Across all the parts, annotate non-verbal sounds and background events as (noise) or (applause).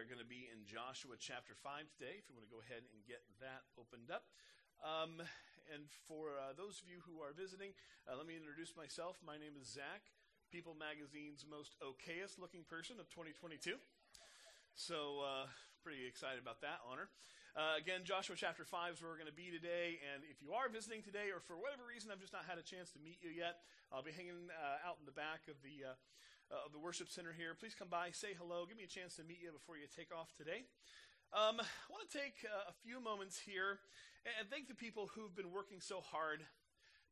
are going to be in Joshua chapter 5 today, if you want to go ahead and get that opened up. Um, and for uh, those of you who are visiting, uh, let me introduce myself. My name is Zach, People Magazine's most okayest looking person of 2022. So, uh, pretty excited about that honor. Uh, again, Joshua chapter 5 is where we're going to be today. And if you are visiting today, or for whatever reason I've just not had a chance to meet you yet, I'll be hanging uh, out in the back of the, uh, uh, of the worship center here. Please come by, say hello, give me a chance to meet you before you take off today. Um, I want to take uh, a few moments here and thank the people who've been working so hard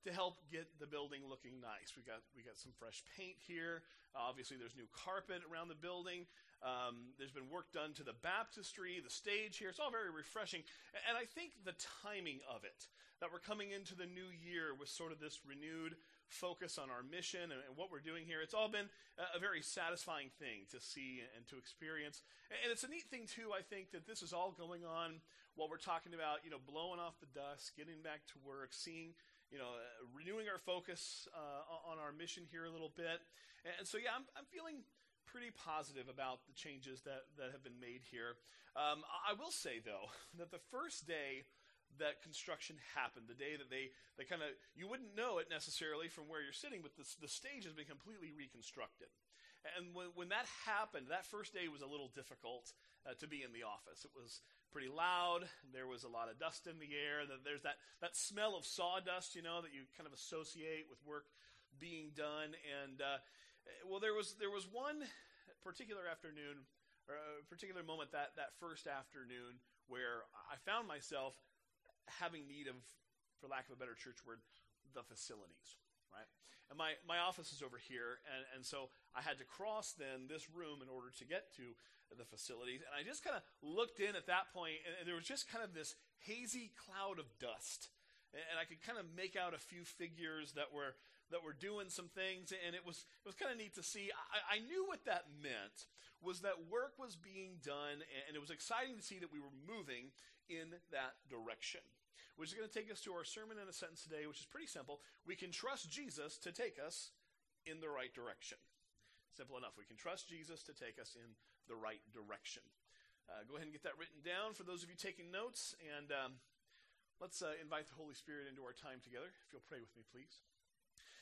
to help get the building looking nice. We got we got some fresh paint here. Uh, obviously, there's new carpet around the building. Um, there's been work done to the baptistry, the stage here. It's all very refreshing, and I think the timing of it that we're coming into the new year with sort of this renewed focus on our mission and, and what we're doing here. It's all been a, a, very satisfying thing to see and to experience, and it's a neat thing too. I think that this is all going on while we're talking about you know blowing off the dust, getting back to work, seeing you know, uh, renewing our focus uh, on our mission here a little bit. And, so, yeah, I'm, I'm feeling pretty positive about the changes that, that have been made here. Um, I will say, though, (laughs) that the first day that construction happened, the day that they, they kind of, you wouldn't know it necessarily from where you're sitting, but the, the stage has been completely reconstructed. And when, when that happened, that first day was a little difficult uh, to be in the office. It was pretty loud. There was a lot of dust in the air. There's that, that smell of sawdust, you know, that you kind of associate with work being done. And, uh, well, there was, there was one particular afternoon, or a particular moment that, that first afternoon where I found myself having need of, for lack of a better church word, the facilities, right? And my, my office is over here, and, and so I had to cross then this room in order to get to the facilities. And I just kind of looked in at that point, and, and there was just kind of this hazy cloud of dust. And, and I could kind of make out a few figures that were that were doing some things, and it was it was kind of neat to see. I, I knew what that meant was that work was being done, and it was exciting to see that we were moving in that direction which is going to take us to our sermon in a sentence today, which is pretty simple. We can trust Jesus to take us in the right direction. Simple enough. We can trust Jesus to take us in the right direction. Uh, go ahead and get that written down for those of you taking notes, and um, let's uh, invite the Holy Spirit into our time together. If you'll pray with me, please.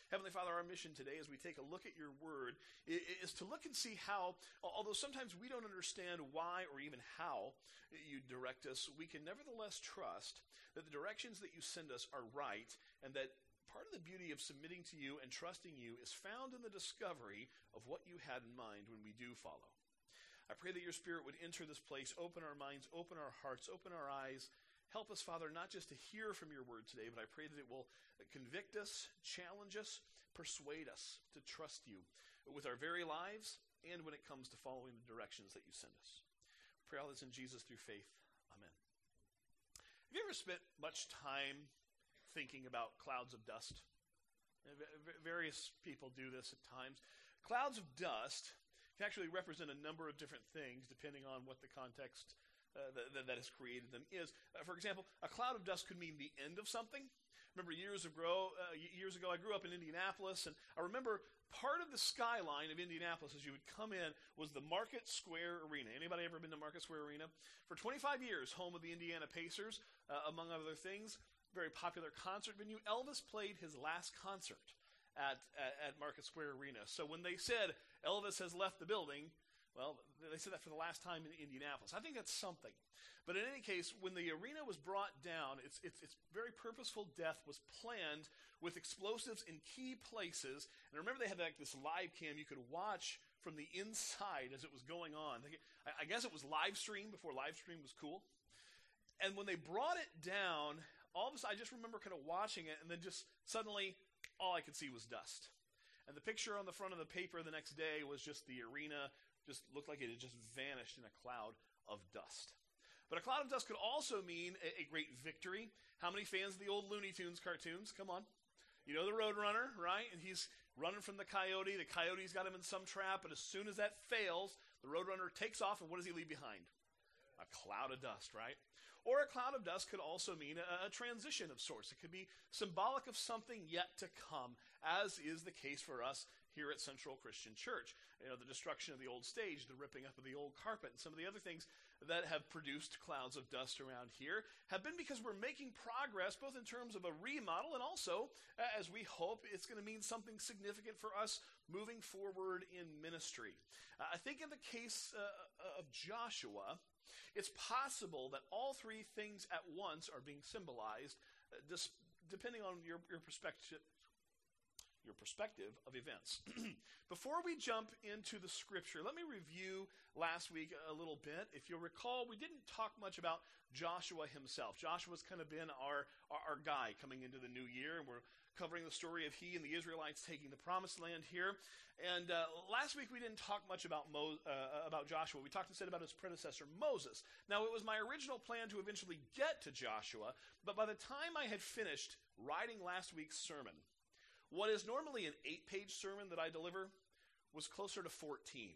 Heavenly Father, our mission today as we take a look at your word is to look and see how, although sometimes we don't understand why or even how you direct us, we can nevertheless trust that the directions that you send us are right and that part of the beauty of submitting to you and trusting you is found in the discovery of what you had in mind when we do follow. I pray that your Spirit would enter this place, open our minds, open our hearts, open our eyes, Help us, Father, not just to hear from your word today, but I pray that it will convict us, challenge us, persuade us to trust you with our very lives and when it comes to following the directions that you send us. We pray all this in Jesus through faith. Amen. Have you ever spent much time thinking about clouds of dust? Various people do this at times. Clouds of dust can actually represent a number of different things depending on what the context uh, that, that, has created them is. Uh, for example, a cloud of dust could mean the end of something. Remember years ago, uh, years ago, I grew up in Indianapolis, and I remember part of the skyline of Indianapolis as you would come in was the Market Square Arena. Anybody ever been to Market Square Arena? For 25 years, home of the Indiana Pacers, uh, among other things, very popular concert venue. Elvis played his last concert at, at, at Market Square Arena. So when they said Elvis has left the building, well, they said that for the last time in Indianapolis. I think that's something. But in any case, when the arena was brought down, its, its, its very purposeful death was planned with explosives in key places. And remember, they had like this live cam you could watch from the inside as it was going on. I guess it was live stream before live stream was cool. And when they brought it down, all of a sudden, I just remember kind of watching it, and then just suddenly, all I could see was dust. And the picture on the front of the paper the next day was just the arena just looked like it had just vanished in a cloud of dust. But a cloud of dust could also mean a, a great victory. How many fans of the old Looney Tunes cartoons? Come on. You know the Roadrunner, right? And he's running from the coyote. The coyote's got him in some trap, but as soon as that fails, the Roadrunner takes off, and what does he leave behind? A cloud of dust, right? Or a cloud of dust could also mean a, a, transition of sorts. It could be symbolic of something yet to come, as is the case for us here at Central Christian Church. You know, the destruction of the old stage, the ripping up of the old carpet, and some of the other things that have produced clouds of dust around here have been because we're making progress, both in terms of a remodel and also, as we hope, it's going to mean something significant for us moving forward in ministry. Uh, I think in the case uh, of Joshua, it's possible that all three things at once are being symbolized, uh, dis- depending on your, your perspective your perspective of events. (clears throat) Before we jump into the scripture, let me review last week a little bit. If you'll recall, we didn't talk much about Joshua himself. Joshua's kind of been our, our, our guy coming into the new year, and we're covering the story of he and the Israelites taking the promised land here. And uh, last week we didn't talk much about Mo- uh, about Joshua. We talked instead about his predecessor Moses. Now it was my original plan to eventually get to Joshua, but by the time I had finished writing last week's sermon, what is normally an eight page sermon that I deliver was closer to 14.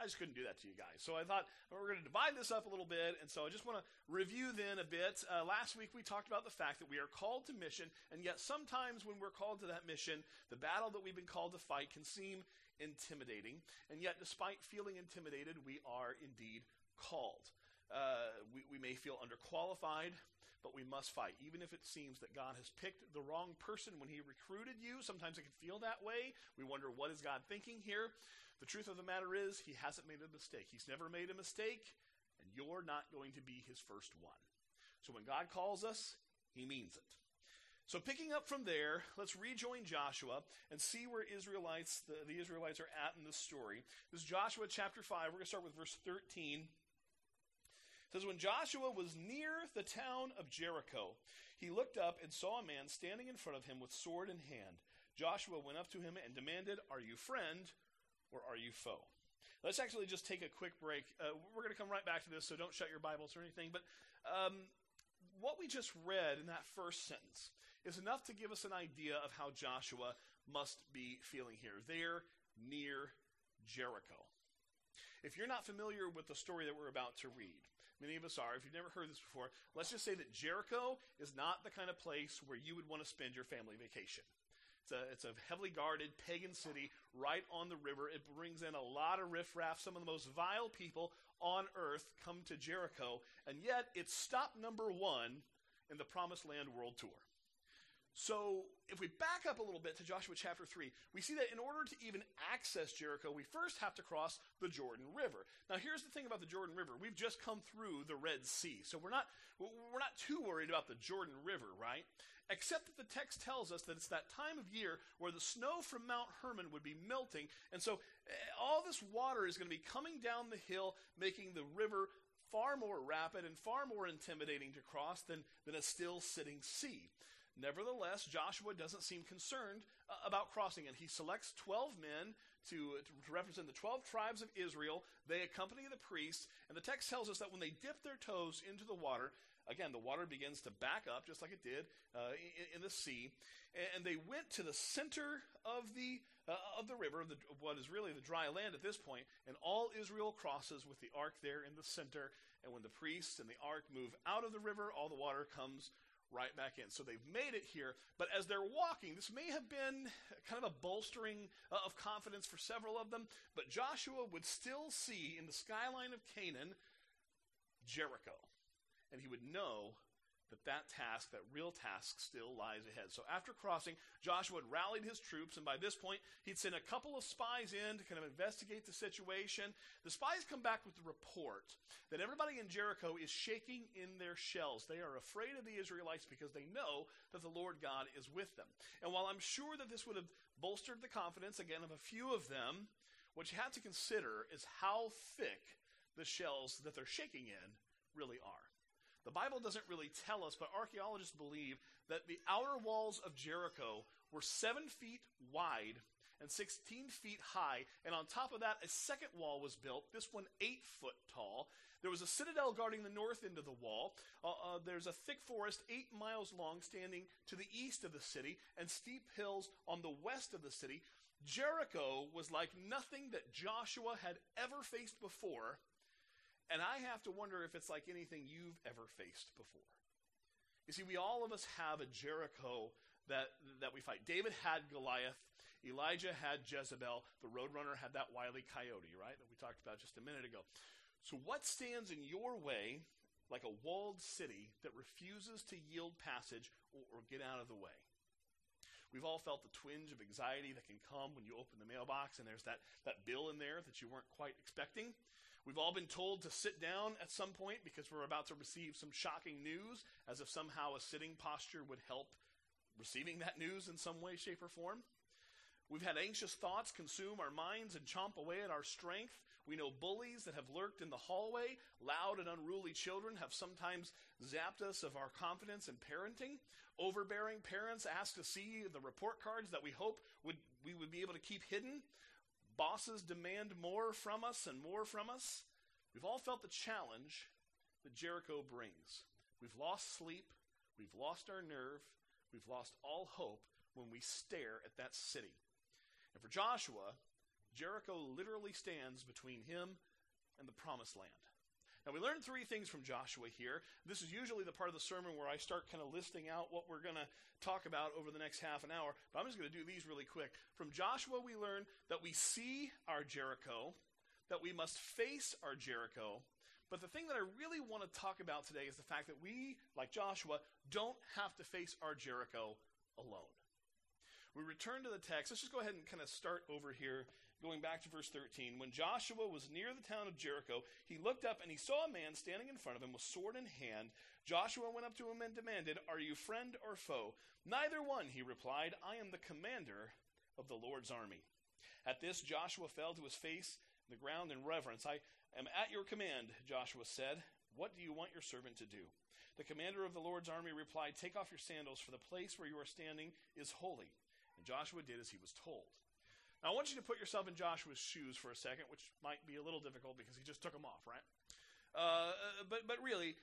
I just couldn't do that to you guys. So I thought well, we're going to divide this up a little bit. And so I just want to review then a bit. Uh, last week we talked about the fact that we are called to mission, and yet sometimes when we're called to that mission, the battle that we've been called to fight can seem intimidating. And yet, despite feeling intimidated, we are indeed called. Uh, we, we may feel underqualified but we must fight. Even if it seems that God has picked the wrong person when he recruited you, sometimes it can feel that way. We wonder, what is God thinking here? The truth of the matter is, he hasn't made a mistake. He's never made a mistake, and you're not going to be his first one. So when God calls us, he means it. So picking up from there, let's rejoin Joshua and see where Israelites the, the Israelites are at in this story. This is Joshua chapter 5. We're going to start with verse 13 says, When Joshua was near the town of Jericho, he looked up and saw a man standing in front of him with sword in hand. Joshua went up to him and demanded, Are you friend or are you foe? Let's actually just take a quick break. Uh, we're going to come right back to this, so don't shut your Bibles or anything. But um, what we just read in that first sentence is enough to give us an idea of how Joshua must be feeling here. There near Jericho. If you're not familiar with the story that we're about to read, Many of us are. If you've never heard this before, let's just say that Jericho is not the kind of place where you would want to spend your family vacation. It's a, it's a heavily guarded pagan city right on the river. It brings in a lot of riffraff. Some of the most vile people on earth come to Jericho, and yet it's stop number one in the Promised Land World Tour. So, if we back up a little bit to Joshua chapter 3, we see that in order to even access Jericho, we first have to cross the Jordan River. Now, here's the thing about the Jordan River. We've just come through the Red Sea. So, we're not we're not too worried about the Jordan River, right? Except that the text tells us that it's that time of year where the snow from Mount Hermon would be melting, and so eh, all this water is going to be coming down the hill, making the river far more rapid and far more intimidating to cross than, than a still sitting sea. Nevertheless, Joshua doesn't seem concerned uh, about crossing it. He selects 12 men to, to represent the 12 tribes of Israel. They accompany the priests, and the text tells us that when they dip their toes into the water, again, the water begins to back up just like it did uh, in, in, the sea. And, they went to the center of the, uh, of the river, the, what is really the dry land at this point, and all Israel crosses with the ark there in the center. And when the priests and the ark move out of the river, all the water comes right back in. So they've made it here, but as they're walking, this may have been kind of a bolstering uh, of confidence for several of them, but Joshua would still see in the skyline of Canaan Jericho. And he would know that that task, that real task, still lies ahead. So after crossing, Joshua had rallied his troops, and by this point, he'd sent a couple of spies in to kind of investigate the situation. The spies come back with the report that everybody in Jericho is shaking in their shells. They are afraid of the Israelites because they know that the Lord God is with them. And while I'm sure that this would have bolstered the confidence, again, of a few of them, what you have to consider is how thick the shells that they're shaking in really are. The Bible doesn't really tell us, but archaeologists believe that the outer walls of Jericho were seven feet wide and 16 feet high. And on top of that, a second wall was built, this one eight foot tall. There was a citadel guarding the north end of the wall. Uh, uh, there's a thick forest eight miles long standing to the east of the city, and steep hills on the west of the city. Jericho was like nothing that Joshua had ever faced before, and I have to wonder if it's like anything you've ever faced before. You see, we all of us have a Jericho that, that we fight. David had Goliath. Elijah had Jezebel. The Roadrunner had that wily coyote, right, that we talked about just a minute ago. So, what stands in your way like a walled city that refuses to yield passage or, or get out of the way? We've all felt the twinge of anxiety that can come when you open the mailbox and there's that, that bill in there that you weren't quite expecting. We've all been told to sit down at some point because we're about to receive some shocking news, as if somehow a sitting posture would help receiving that news in some way, shape, or form. We've had anxious thoughts consume our minds and chomp away at our strength. We know bullies that have lurked in the hallway. Loud and unruly children have sometimes zapped us of our confidence in parenting. Overbearing parents ask to see the report cards that we hope would, we would be able to keep hidden. Bosses demand more from us and more from us. We've all felt the challenge that Jericho brings. We've lost sleep. We've lost our nerve. We've lost all hope when we stare at that city. And for Joshua, Jericho literally stands between him and the promised land. Now, we learned three things from Joshua here. This is usually the part of the sermon where I start kind of listing out what we're going to talk about over the next half an hour, but I'm just going to do these really quick. From Joshua, we learn that we see our Jericho, that we must face our Jericho, but the thing that I really want to talk about today is the fact that we, like Joshua, don't have to face our Jericho alone. We return to the text. Let's just go ahead and kind of start over here, going back to verse 13. When Joshua was near the town of Jericho, he looked up and he saw a man standing in front of him with sword in hand. Joshua went up to him and demanded, Are you friend or foe? Neither one, he replied. I am the commander of the Lord's army. At this, Joshua fell to his face the ground in reverence. I am at your command, Joshua said. What do you want your servant to do? The commander of the Lord's army replied, Take off your sandals, for the place where you are standing is holy. And Joshua did as he was told. Now, I want you to put yourself in Joshua's shoes for a second, which might be a little difficult because he just took them off, right? Uh, but, but really,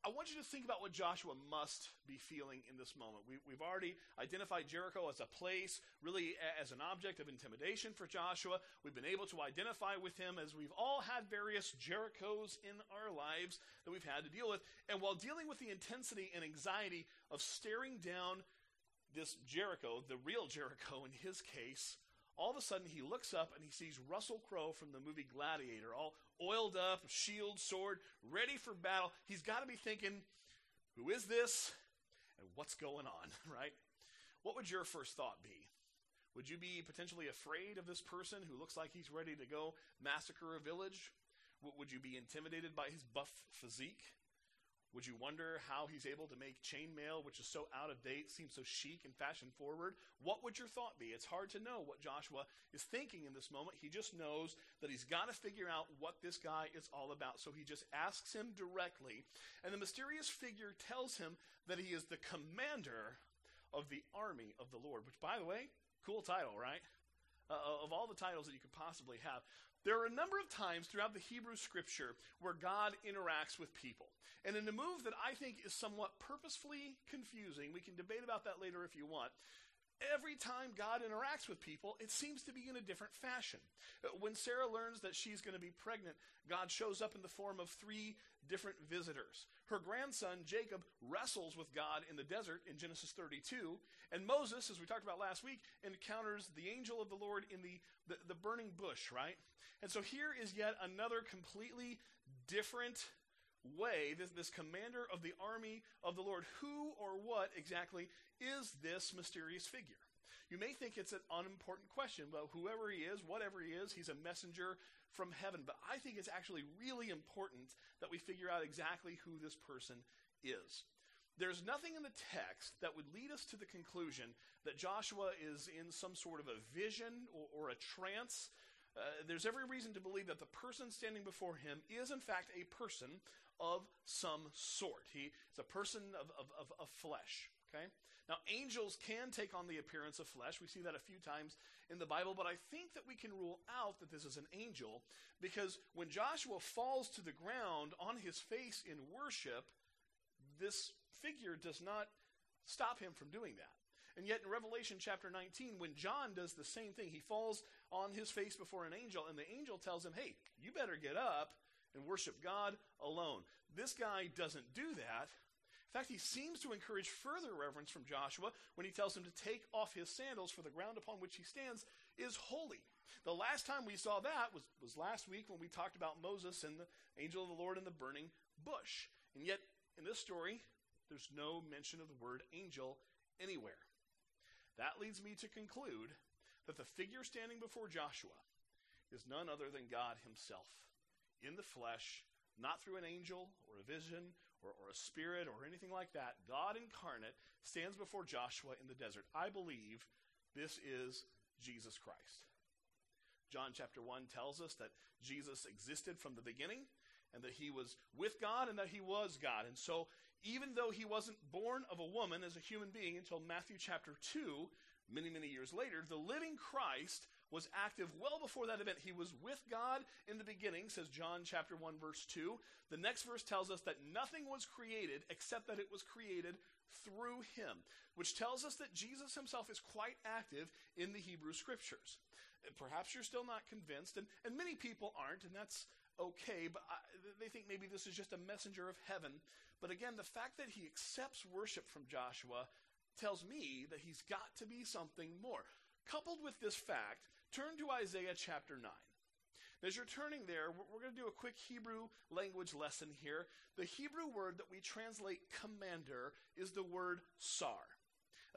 I want you to think about what Joshua must be feeling in this moment. We, have already identified Jericho as a place, really as an object of intimidation for Joshua. We've been able to identify with him as we've all had various Jerichos in our lives that we've had to deal with. And while dealing with the intensity and anxiety of staring down this Jericho, the real Jericho in his case, all of a sudden he looks up and he sees Russell Crowe from the movie Gladiator, all oiled up, shield, sword, ready for battle. He's got to be thinking, who is this and what's going on, (laughs) right? What would your first thought be? Would you be potentially afraid of this person who looks like he's ready to go massacre a village? Would you be intimidated by his buff physique? Would you wonder how he's able to make chainmail, which is so out of date, seem so chic and fashion forward? What would your thought be? It's hard to know what Joshua is thinking in this moment. He just knows that he's got to figure out what this guy is all about. So he just asks him directly, and the mysterious figure tells him that he is the commander of the army of the Lord, which, by the way, cool title, right? Uh, of all the titles that you could possibly have. There are a number of times throughout the Hebrew scripture where God interacts with people. And in a move that I think is somewhat purposefully confusing, we can debate about that later if you want. Every time God interacts with people, it seems to be in a different fashion. Uh, when Sarah learns that she's going to be pregnant, God shows up in the form of three different visitors. Her grandson, Jacob, wrestles with God in the desert in Genesis 32. And Moses, as we talked about last week, encounters the angel of the Lord in the, the, the burning bush, right? And so here is yet another completely different way, this, this commander of the army of the Lord, who or what exactly is this mysterious figure? You may think it's an unimportant question. but whoever he is, whatever he is, he's a messenger from heaven. But I think it's actually really important that we figure out exactly who this person is. There's nothing in the text that would lead us to the conclusion that Joshua is in some sort of a vision or, or a trance. Uh, there's every reason to believe that the person standing before him is, in fact, a person of some sort. He is a person of, of, of, of flesh. Okay? Now, angels can take on the appearance of flesh. We see that a few times in the Bible, but I think that we can rule out that this is an angel because when Joshua falls to the ground on his face in worship, this figure does not stop him from doing that. And yet in Revelation chapter 19, when John does the same thing, he falls on his face before an angel, and the angel tells him, Hey, you better get up and worship God alone. This guy doesn't do that. In fact, he seems to encourage further reverence from Joshua when he tells him to take off his sandals, for the ground upon which he stands is holy. The last time we saw that was, was last week when we talked about Moses and the angel of the Lord in the burning bush. And yet, in this story, there's no mention of the word angel anywhere. That leads me to conclude that the figure standing before Joshua is none other than God himself in the flesh, not through an angel or a vision or, or, a spirit or anything like that. God incarnate stands before Joshua in the desert. I believe this is Jesus Christ. John chapter 1 tells us that Jesus existed from the beginning and that he was with God and that he was God. And so, even though he wasn't born of a woman as a human being until Matthew chapter 2, many, many years later, the living Christ was active well before that event. He was with God in the beginning, says John chapter 1 verse 2. The next verse tells us that nothing was created except that it was created through him, which tells us that Jesus himself is quite active in the Hebrew scriptures. Perhaps you're still not convinced, and, and many people aren't, and that's okay, but I, they think maybe this is just a messenger of heaven. But again, the fact that he accepts worship from Joshua tells me that he's got to be something more. Coupled with this fact, turn to Isaiah chapter 9. As you're turning there, we're going to do a quick Hebrew language lesson here. The Hebrew word that we translate commander is the word sar,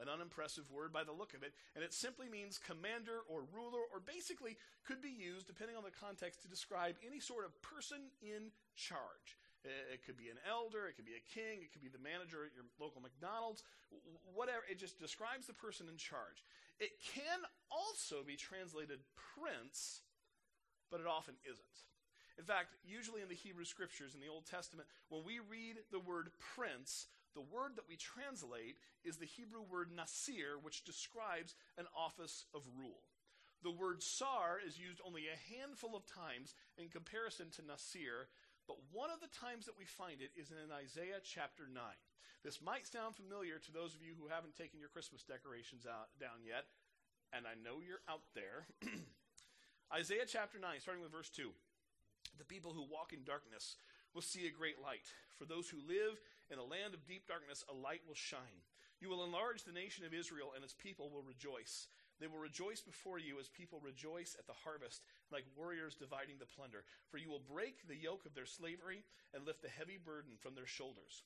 an unimpressive word by the look of it, and it simply means commander or ruler, or basically could be used, depending on the context, to describe any sort of person in charge. It could be an elder, it could be a king, it could be the manager at your local McDonald's, whatever. It just describes the person in charge. It can also be translated prince, but it often isn't. In fact, usually in the Hebrew scriptures in the Old Testament, when we read the word prince, the word that we translate is the Hebrew word nasir, which describes an office of rule. The word sar is used only a handful of times in comparison to nasir, but one of the times that we find it is in Isaiah chapter 9. This might sound familiar to those of you who haven't taken your Christmas decorations out, down yet, and I know you're out there. (clears throat) Isaiah chapter 9, starting with verse 2. The people who walk in darkness will see a great light. For those who live in a land of deep darkness, a light will shine. You will enlarge the nation of Israel, and its people will rejoice. They will rejoice before you as people rejoice at the harvest, like warriors dividing the plunder. For you will break the yoke of their slavery and lift the heavy burden from their shoulders.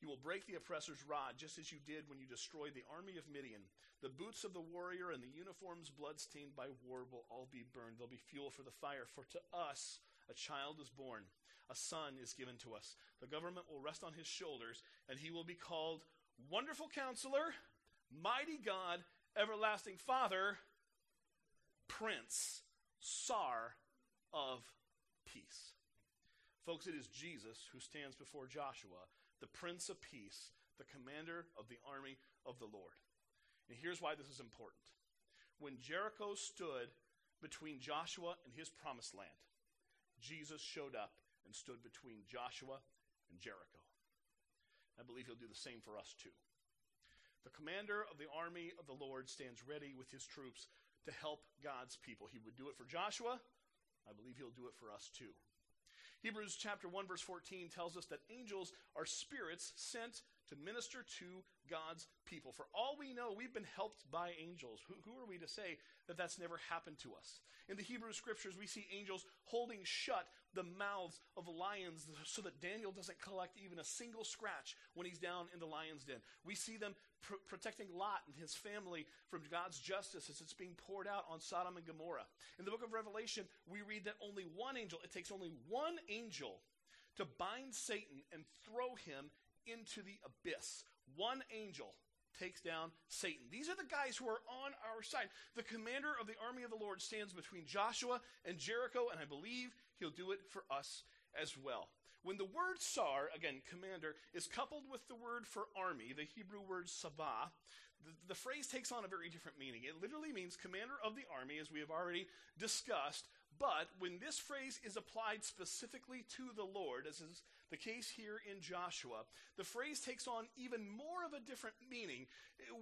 You will break the oppressor's rod, just as you did when you destroyed the army of Midian. The boots of the warrior and the uniforms bloodstained by war will all be burned. They'll be fuel for the fire. For to us a child is born, a son is given to us. The government will rest on his shoulders, and he will be called Wonderful Counselor, Mighty God, Everlasting Father, Prince, Sar of Peace. Folks, it is Jesus who stands before Joshua the Prince of Peace, the commander of the army of the Lord. And here's why this is important. When Jericho stood between Joshua and his promised land, Jesus showed up and stood between Joshua and Jericho. I believe he'll do the same for us too. The commander of the army of the Lord stands ready with his troops to help God's people. He would do it for Joshua. I believe he'll do it for us too. Hebrews chapter 1 verse 14 tells us that angels are spirits sent to minister to God's people. For all we know, we've been helped by angels. Who, who, are we to say that that's never happened to us? In the Hebrew scriptures, we see angels holding shut the mouths of lions so that Daniel doesn't collect even a single scratch when he's down in the lion's den. We see them pr- protecting Lot and his family from God's justice as it's being poured out on Sodom and Gomorrah. In the book of Revelation, we read that only one angel, it takes only one angel to bind Satan and throw him into the abyss. One angel takes down Satan. These are the guys who are on our side. The commander of the army of the Lord stands between Joshua and Jericho, and I believe he'll do it for us as well. When the word sar, again, commander, is coupled with the word for army, the Hebrew word sabah, the, the phrase takes on a very different meaning. It literally means commander of the army, as we have already discussed, But when this phrase is applied specifically to the Lord, as is the case here in Joshua, the phrase takes on even more of a different meaning,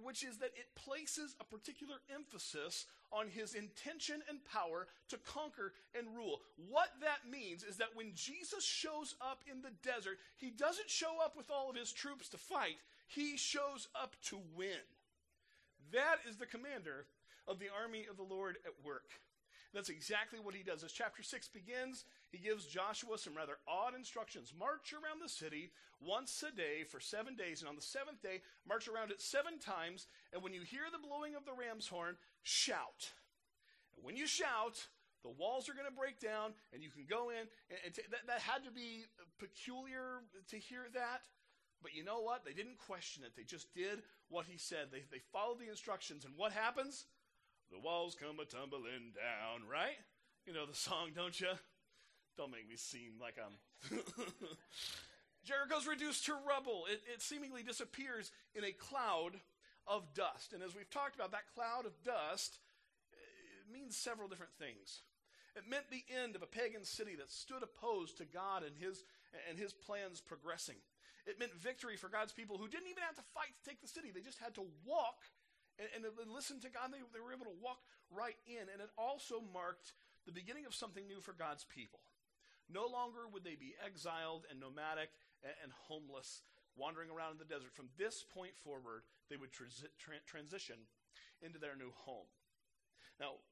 which is that it places a particular emphasis on his intention and power to conquer and rule. What that means is that when Jesus shows up in the desert, he doesn't show up with all of his troops to fight, he shows up to win. That is the commander of the army of the Lord at work. That's exactly what he does. As chapter 6 begins, he gives Joshua some rather odd instructions. March around the city once a day for seven days, and on the seventh day, march around it seven times, and when you hear the blowing of the ram's horn, shout. And when you shout, the walls are going to break down, and you can go in. And, and t- that, that had to be peculiar to hear that. But you know what? They didn't question it. They just did what he said. They, they followed the instructions. And what happens? The walls come a tumbling down, right? You know the song, don't you? Don't make me seem like I'm. (laughs) Jericho's reduced to rubble. It, it seemingly disappears in a cloud of dust. And as we've talked about, that cloud of dust eh, means several different things. It meant the end of a pagan city that stood opposed to God and his, and his plans progressing. It meant victory for God's people who didn't even have to fight to take the city. They just had to walk and, and, and listen to God. They, they were able to walk right in. And it also marked the beginning of something new for God's people. No longer would they be exiled and nomadic and, and homeless, wandering around in the desert. From this point forward, they would tra- transition into their new home. Now,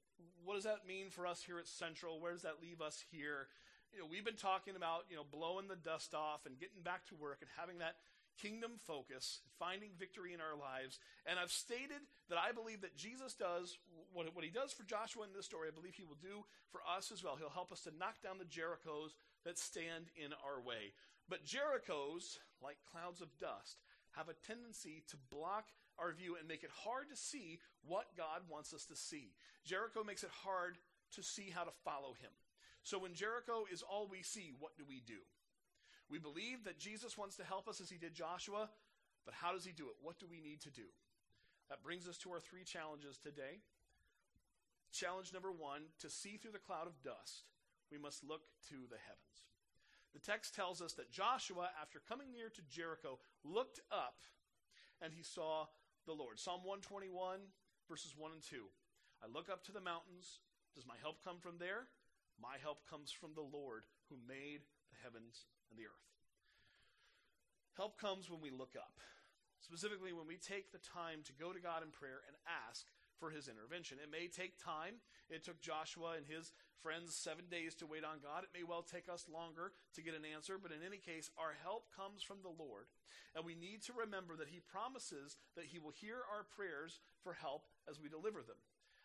what does that mean for us here at Central? Where does that leave us here? You know, we've been talking about, you know, blowing the dust off and getting back to work and having that kingdom focus, finding victory in our lives. And I've stated that I believe that Jesus does what, what he does for Joshua in this story, I believe he will do for us as well. He'll help us to knock down the Jerichos that stand in our way. But Jerichos, like clouds of dust, have a tendency to block our view and make it hard to see what God wants us to see. Jericho makes it hard to see how to follow him. So when Jericho is all we see, what do we do? We believe that Jesus wants to help us as he did Joshua, but how does he do it? What do we need to do? That brings us to our three challenges today. Challenge number one to see through the cloud of dust, we must look to the heavens. The text tells us that Joshua, after coming near to Jericho, looked up and he saw the Lord. Psalm 121, verses 1 and 2. I look up to the mountains. Does my help come from there? My help comes from the Lord who made the heavens and the earth. Help comes when we look up, specifically when we take the time to go to God in prayer and ask for his intervention. It may take time. It took Joshua and his friends seven days to wait on God. It may well take us longer to get an answer, but in any case, our help comes from the Lord. And we need to remember that he promises that he will hear our prayers for help as we deliver them.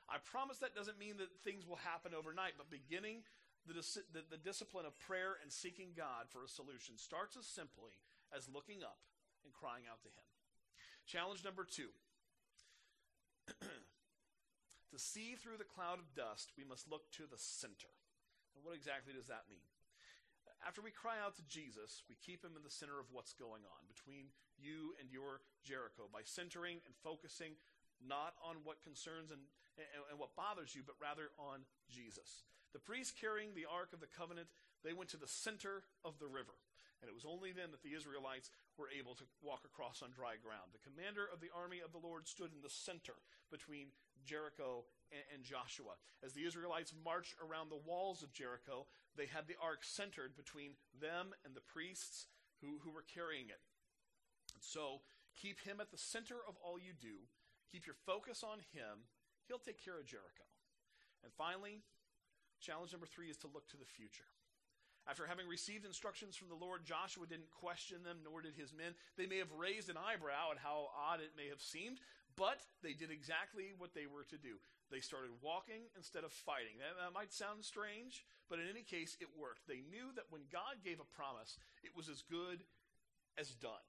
I promise that doesn't mean that things will happen overnight, but beginning the, the, the discipline of prayer and seeking God for a solution starts as simply as looking up and crying out to Him. Challenge number two (clears throat) to see through the cloud of dust, we must look to the center. And what exactly does that mean? After we cry out to Jesus, we keep him in the center of what's going on between you and your Jericho by centering and focusing not on what concerns and, and, and what bothers you, but rather on Jesus. The priests carrying the Ark of the Covenant, they went to the center of the river. And it was only then that the Israelites were able to walk across on dry ground. The commander of the army of the Lord stood in the center between Jericho and, Joshua. As the Israelites marched around the walls of Jericho, they had the ark centered between them and the priests who, who were carrying it. And so keep him at the center of all you do. Keep your focus on him. He'll take care of Jericho. And finally, Challenge number three is to look to the future. After having received instructions from the Lord, Joshua didn't question them, nor did his men. They may have raised an eyebrow at how odd it may have seemed, but they did exactly what they were to do. They started walking instead of fighting. That, that, might sound strange, but in any case, it worked. They knew that when God gave a promise, it was as good as done.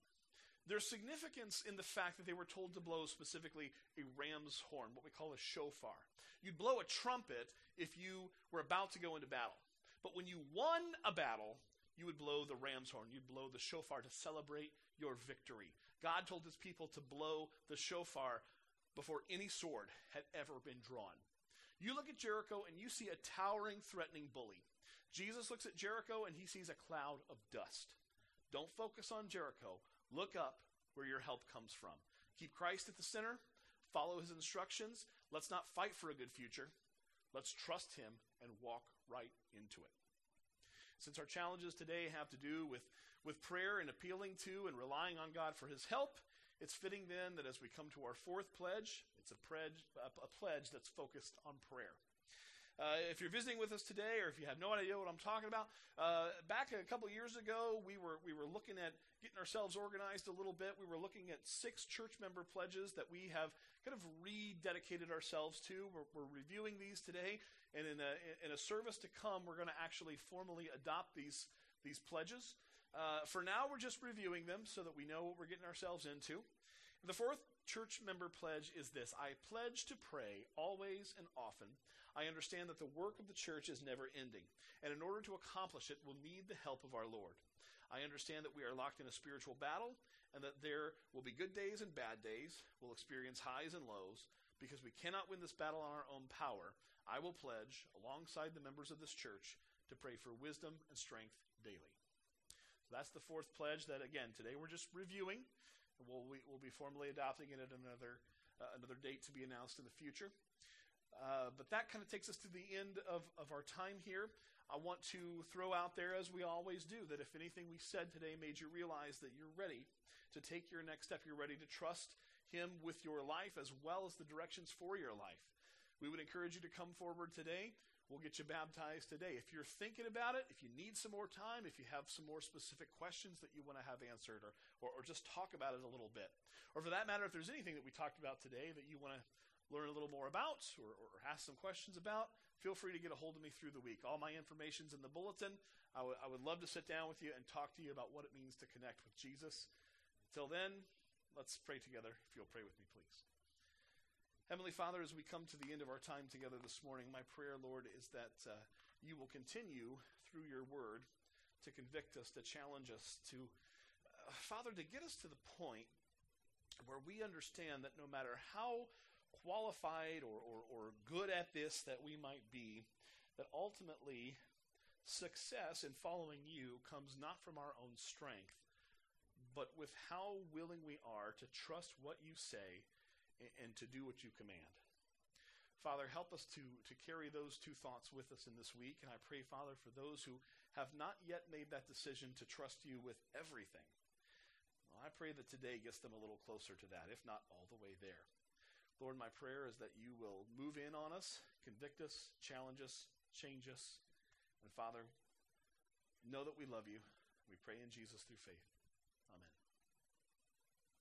There's significance in the fact that they were told to blow specifically a ram's horn, what we call a shofar. You'd blow a trumpet if you were about to go into battle. But when you won a battle, you would blow the ram's horn. You'd blow the shofar to celebrate your victory. God told his people to blow the shofar before any sword had ever been drawn. You look at Jericho and you see a towering, threatening bully. Jesus looks at Jericho and he sees a cloud of dust. Don't focus on Jericho. Look up where your help comes from. Keep Christ at the center, follow his instructions. Let's not fight for a good future. Let's trust him and walk right into it. Since our challenges today have to do with, with prayer and appealing to and relying on God for his help, it's fitting then that as we come to our fourth pledge, it's a pledge, a pledge that's focused on prayer. Uh, if you're visiting with us today, or if you have no idea what I'm talking about, uh, back a couple years ago, we were we were looking at getting ourselves organized a little bit. We were looking at six church member pledges that we have kind of rededicated ourselves to. We're, we're reviewing these today, and in a in a service to come, we're going to actually formally adopt these these pledges. Uh, for now, we're just reviewing them so that we know what we're getting ourselves into. The fourth church member pledge is this I pledge to pray always and often I understand that the work of the church is never ending, and in order to accomplish it, we'll need the help of our Lord. I understand that we are locked in a spiritual battle, and that there will be good days and bad days. We'll experience highs and lows. Because we cannot win this battle on our own power, I will pledge, alongside the members of this church, to pray for wisdom and strength daily. So that's the fourth pledge that, again, today we're just reviewing. We'll, we, will be formally adopting it at another, uh, another date to be announced in the future. Uh, but that kind of takes us to the end of, of our time here. I want to throw out there, as we always do, that if anything we said today made you realize that you're ready to take your next step, you're ready to trust Him with your life as well as the directions for your life, we would encourage you to come forward today. We'll get you baptized today. If you're thinking about it, if you need some more time, if you have some more specific questions that you want to have answered, or, or, or just talk about it a little bit, or for that matter, if there's anything that we talked about today that you want to learn a little more about or, or ask some questions about, feel free to get a hold of me through the week. All my information's in the bulletin. I, w- I would love to sit down with you and talk to you about what it means to connect with Jesus. Till then, let's pray together. If you'll pray with me, please. Heavenly Father, as we come to the end of our time together this morning, my prayer, Lord, is that uh, you will continue through your word to convict us, to challenge us, to, uh, Father, to get us to the point where we understand that no matter how qualified or, or, or good at this that we might be, that ultimately success in following you comes not from our own strength, but with how willing we are to trust what you say and, and to do what you command. Father, help us to, to carry those two thoughts with us in this week. And I pray, Father, for those who have not yet made that decision to trust you with everything. Well, I pray that today gets them a little closer to that, if not all the way there. Lord, my prayer is that you will move in on us, convict us, challenge us, change us. And Father, know that we love you. We pray in Jesus through faith.